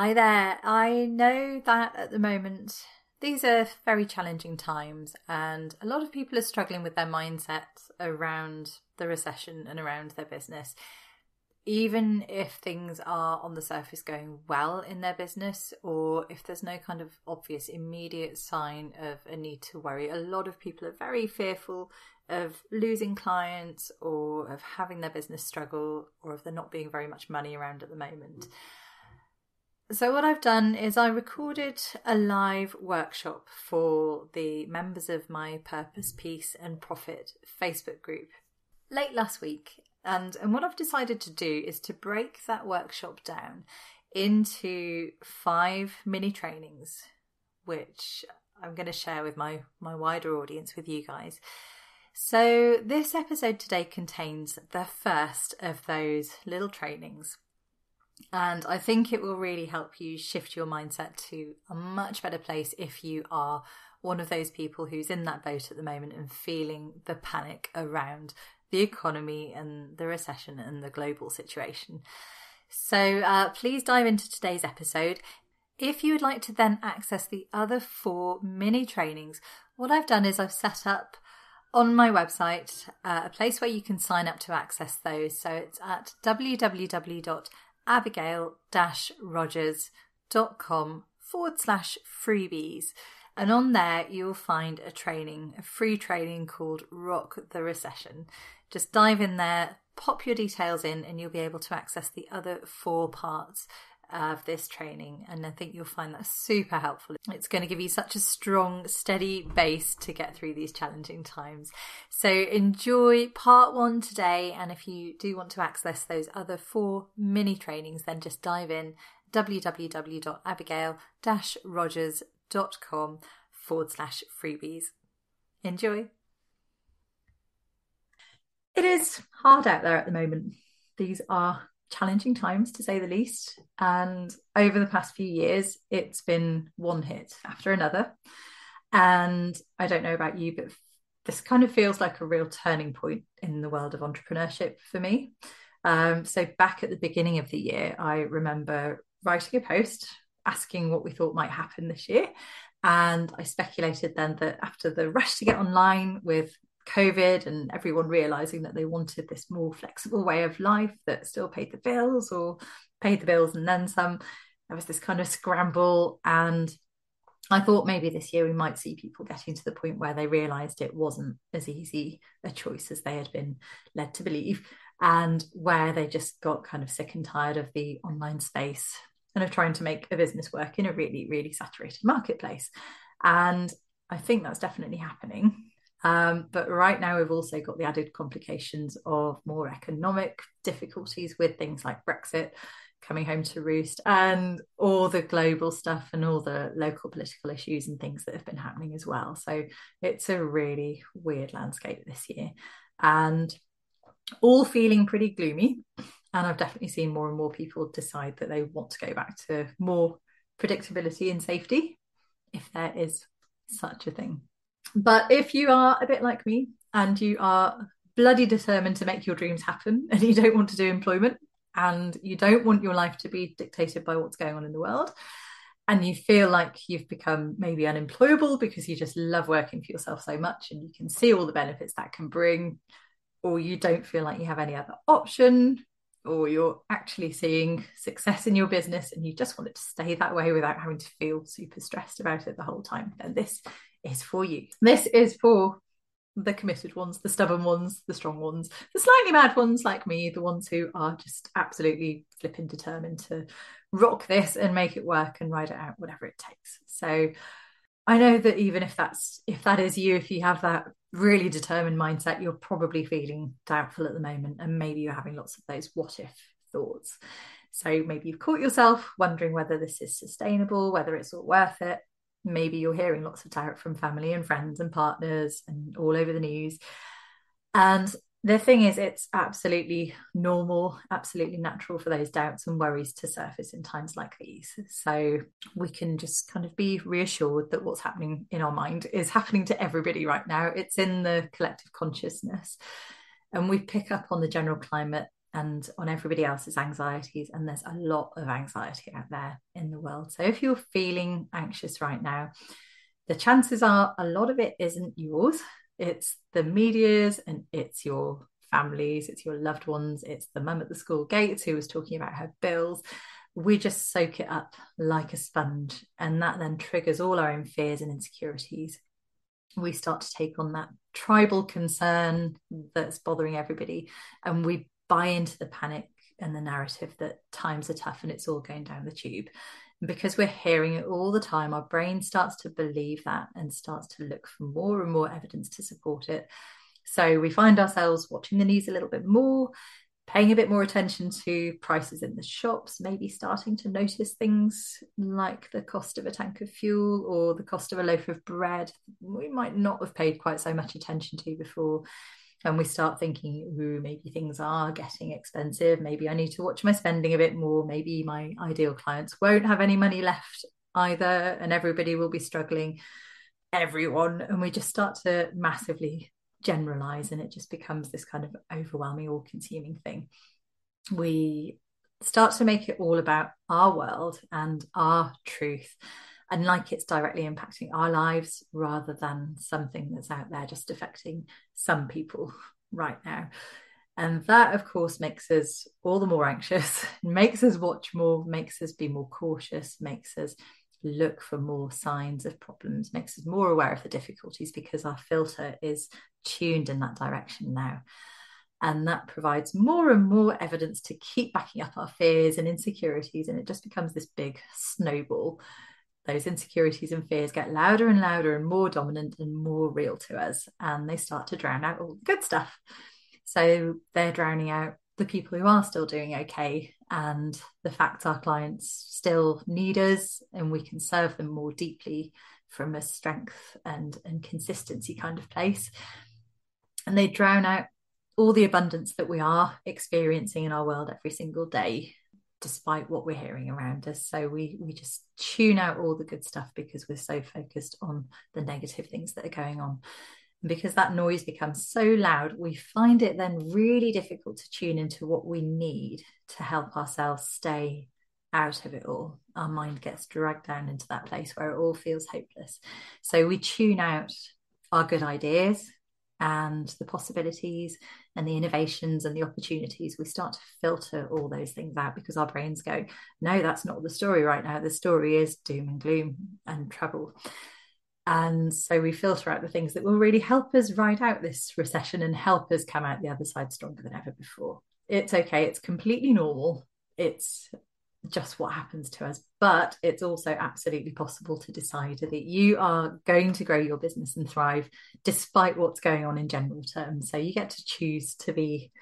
Hi there. I know that at the moment these are very challenging times, and a lot of people are struggling with their mindset around the recession and around their business. Even if things are on the surface going well in their business, or if there's no kind of obvious immediate sign of a need to worry, a lot of people are very fearful of losing clients or of having their business struggle or of there not being very much money around at the moment. Mm. So, what I've done is I recorded a live workshop for the members of my Purpose, Peace and Profit Facebook group late last week. And, and what I've decided to do is to break that workshop down into five mini trainings, which I'm going to share with my, my wider audience, with you guys. So, this episode today contains the first of those little trainings. And I think it will really help you shift your mindset to a much better place if you are one of those people who's in that boat at the moment and feeling the panic around the economy and the recession and the global situation. So uh, please dive into today's episode. If you would like to then access the other four mini trainings, what I've done is I've set up on my website uh, a place where you can sign up to access those. So it's at www abigail-rogers.com forward slash freebies. And on there, you'll find a training, a free training called Rock the Recession. Just dive in there, pop your details in, and you'll be able to access the other four parts of this training. And I think you'll find that super helpful. It's going to give you such a strong, steady base to get through these challenging times. So enjoy part one today. And if you do want to access those other four mini trainings, then just dive in www.abigail-rogers.com forward slash freebies. Enjoy. It is hard out there at the moment. These are challenging times to say the least. And over the past few years, it's been one hit after another. And I don't know about you, but this kind of feels like a real turning point in the world of entrepreneurship for me. Um, so, back at the beginning of the year, I remember writing a post asking what we thought might happen this year. And I speculated then that after the rush to get online with COVID and everyone realizing that they wanted this more flexible way of life that still paid the bills or paid the bills and then some. There was this kind of scramble. And I thought maybe this year we might see people getting to the point where they realized it wasn't as easy a choice as they had been led to believe, and where they just got kind of sick and tired of the online space and of trying to make a business work in a really, really saturated marketplace. And I think that's definitely happening. Um, but right now, we've also got the added complications of more economic difficulties with things like Brexit coming home to roost and all the global stuff and all the local political issues and things that have been happening as well. So it's a really weird landscape this year and all feeling pretty gloomy. And I've definitely seen more and more people decide that they want to go back to more predictability and safety, if there is such a thing. But if you are a bit like me and you are bloody determined to make your dreams happen and you don't want to do employment and you don't want your life to be dictated by what's going on in the world and you feel like you've become maybe unemployable because you just love working for yourself so much and you can see all the benefits that can bring or you don't feel like you have any other option or you're actually seeing success in your business and you just want it to stay that way without having to feel super stressed about it the whole time, then this is for you. This is for the committed ones, the stubborn ones, the strong ones, the slightly mad ones like me, the ones who are just absolutely flipping determined to rock this and make it work and ride it out, whatever it takes. So I know that even if that's if that is you, if you have that really determined mindset, you're probably feeling doubtful at the moment, and maybe you're having lots of those what if thoughts. So maybe you've caught yourself wondering whether this is sustainable, whether it's all worth it, maybe you're hearing lots of doubt from family and friends and partners and all over the news. And the thing is, it's absolutely normal, absolutely natural for those doubts and worries to surface in times like these. So we can just kind of be reassured that what's happening in our mind is happening to everybody right now. It's in the collective consciousness. And we pick up on the general climate and on everybody else's anxieties. And there's a lot of anxiety out there in the world. So if you're feeling anxious right now, the chances are a lot of it isn't yours. It's the media's and it's your families, it's your loved ones, it's the mum at the school gates who was talking about her bills. We just soak it up like a sponge, and that then triggers all our own fears and insecurities. We start to take on that tribal concern that's bothering everybody, and we buy into the panic and the narrative that times are tough and it's all going down the tube. And because we're hearing it all the time, our brain starts to believe that and starts to look for more and more evidence to support it. So we find ourselves watching the news a little bit more, paying a bit more attention to prices in the shops, maybe starting to notice things like the cost of a tank of fuel or the cost of a loaf of bread we might not have paid quite so much attention to before and we start thinking, ooh, maybe things are getting expensive. Maybe I need to watch my spending a bit more. Maybe my ideal clients won't have any money left either, and everybody will be struggling. Everyone, and we just start to massively generalize, and it just becomes this kind of overwhelming, all consuming thing. We start to make it all about our world and our truth and like it's directly impacting our lives rather than something that's out there just affecting some people right now. And that, of course, makes us all the more anxious, makes us watch more, makes us be more cautious, makes us look for more signs of problems, makes us more aware of the difficulties because our filter is tuned in that direction now. And that provides more and more evidence to keep backing up our fears and insecurities. And it just becomes this big snowball those insecurities and fears get louder and louder and more dominant and more real to us. And they start to drown out all the good stuff. So they're drowning out the people who are still doing okay and the fact our clients still need us and we can serve them more deeply from a strength and, and consistency kind of place. And they drown out all the abundance that we are experiencing in our world every single day despite what we're hearing around us. So we we just tune out all the good stuff because we're so focused on the negative things that are going on. And because that noise becomes so loud, we find it then really difficult to tune into what we need to help ourselves stay out of it all. Our mind gets dragged down into that place where it all feels hopeless. So we tune out our good ideas, and the possibilities and the innovations and the opportunities, we start to filter all those things out because our brains go, no, that's not the story right now. The story is doom and gloom and trouble. And so we filter out the things that will really help us ride out this recession and help us come out the other side stronger than ever before. It's okay, it's completely normal. It's just what happens to us. But it's also absolutely possible to decide that you are going to grow your business and thrive despite what's going on in general terms. So you get to choose to be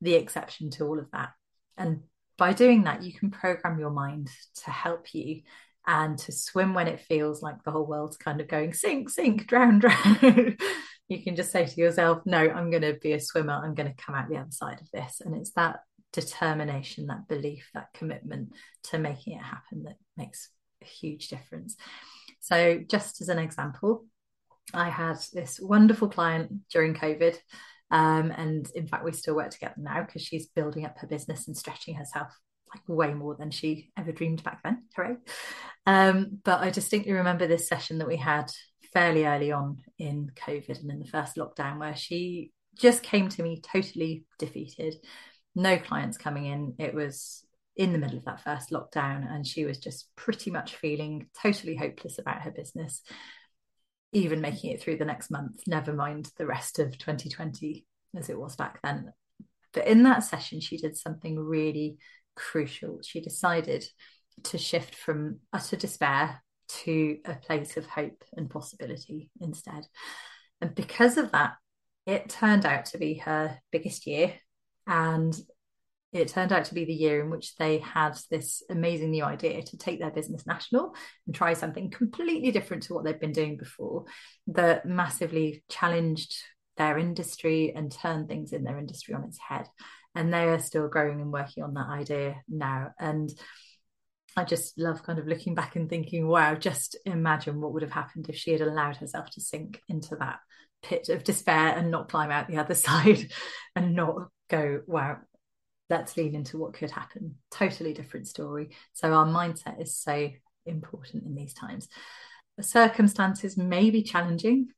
the exception to all of that. And by doing that, you can program your mind to help you and to swim when it feels like the whole world's kind of going sink, sink, drown, drown. you can just say to yourself, no, I'm going to be a swimmer. I'm going to come out the other side of this. And it's that determination, that belief, that commitment to making it happen that makes a huge difference. So, just as an example, I had this wonderful client during COVID. Um, and in fact, we still work together now because she's building up her business and stretching herself like way more than she ever dreamed back then. Hooray. Um, but I distinctly remember this session that we had fairly early on in COVID and in the first lockdown where she just came to me totally defeated no clients coming in. It was in the middle of that first lockdown, and she was just pretty much feeling totally hopeless about her business, even making it through the next month, never mind the rest of 2020 as it was back then. But in that session, she did something really crucial. She decided to shift from utter despair to a place of hope and possibility instead. And because of that, it turned out to be her biggest year and it turned out to be the year in which they had this amazing new idea to take their business national and try something completely different to what they'd been doing before that massively challenged their industry and turned things in their industry on its head. And they are still growing and working on that idea now. And I just love kind of looking back and thinking, wow, just imagine what would have happened if she had allowed herself to sink into that pit of despair and not climb out the other side and not go, wow, let's lean into what could happen. Totally different story. So our mindset is so important in these times. The circumstances may be challenging,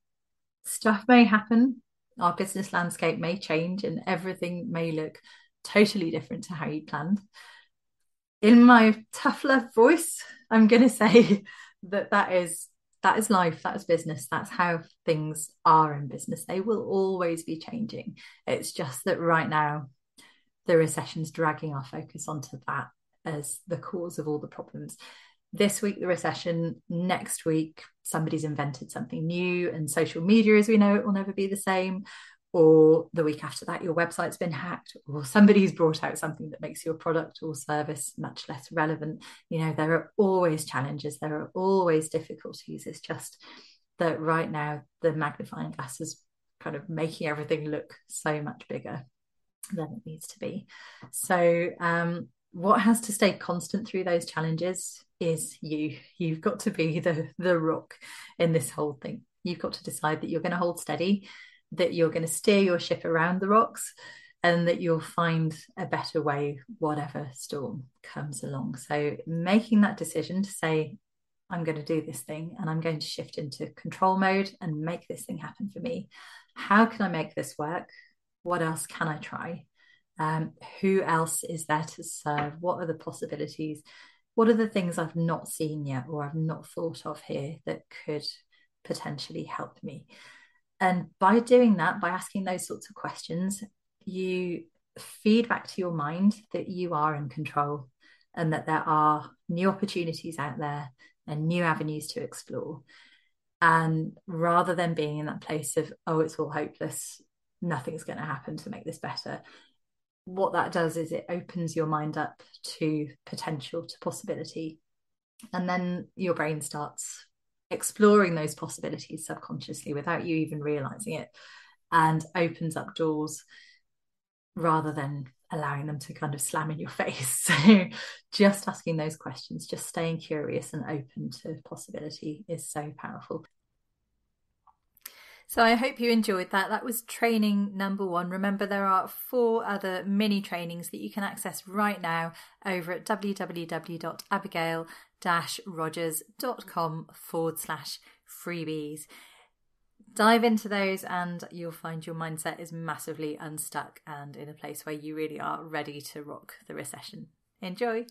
stuff may happen, our business landscape may change, and everything may look totally different to how you planned. In my tough love voice, I'm going to say that that is that is life that is business that's how things are in business. They will always be changing. It's just that right now the recession's dragging our focus onto that as the cause of all the problems. This week the recession next week somebody's invented something new and social media as we know it will never be the same or the week after that your website's been hacked or somebody's brought out something that makes your product or service much less relevant. You know there are always challenges there are always difficulties it's just that right now the magnifying glass is kind of making everything look so much bigger than it needs to be. So um, what has to stay constant through those challenges is you. You've got to be the the rock in this whole thing. You've got to decide that you're going to hold steady that you're going to steer your ship around the rocks and that you'll find a better way whatever storm comes along. So making that decision to say i'm going to do this thing and i'm going to shift into control mode and make this thing happen for me. How can i make this work? What else can i try? Um, who else is there to serve? What are the possibilities? What are the things i've not seen yet or i've not thought of here that could potentially help me and by doing that, by asking those sorts of questions, you feed back to your mind that you are in control and that there are new opportunities out there and new avenues to explore. And rather than being in that place of, oh, it's all hopeless, nothing's going to happen to make this better, what that does is it opens your mind up to potential, to possibility. And then your brain starts exploring those possibilities subconsciously without you even realizing it and opens up doors rather than allowing them to kind of slam in your face. So just asking those questions, just staying curious and open to possibility is so powerful. So I hope you enjoyed that. That was training number one. Remember, there are four other mini trainings that you can access right now over at www.abigail rogers.com forward slash freebies. Dive into those, and you'll find your mindset is massively unstuck and in a place where you really are ready to rock the recession. Enjoy!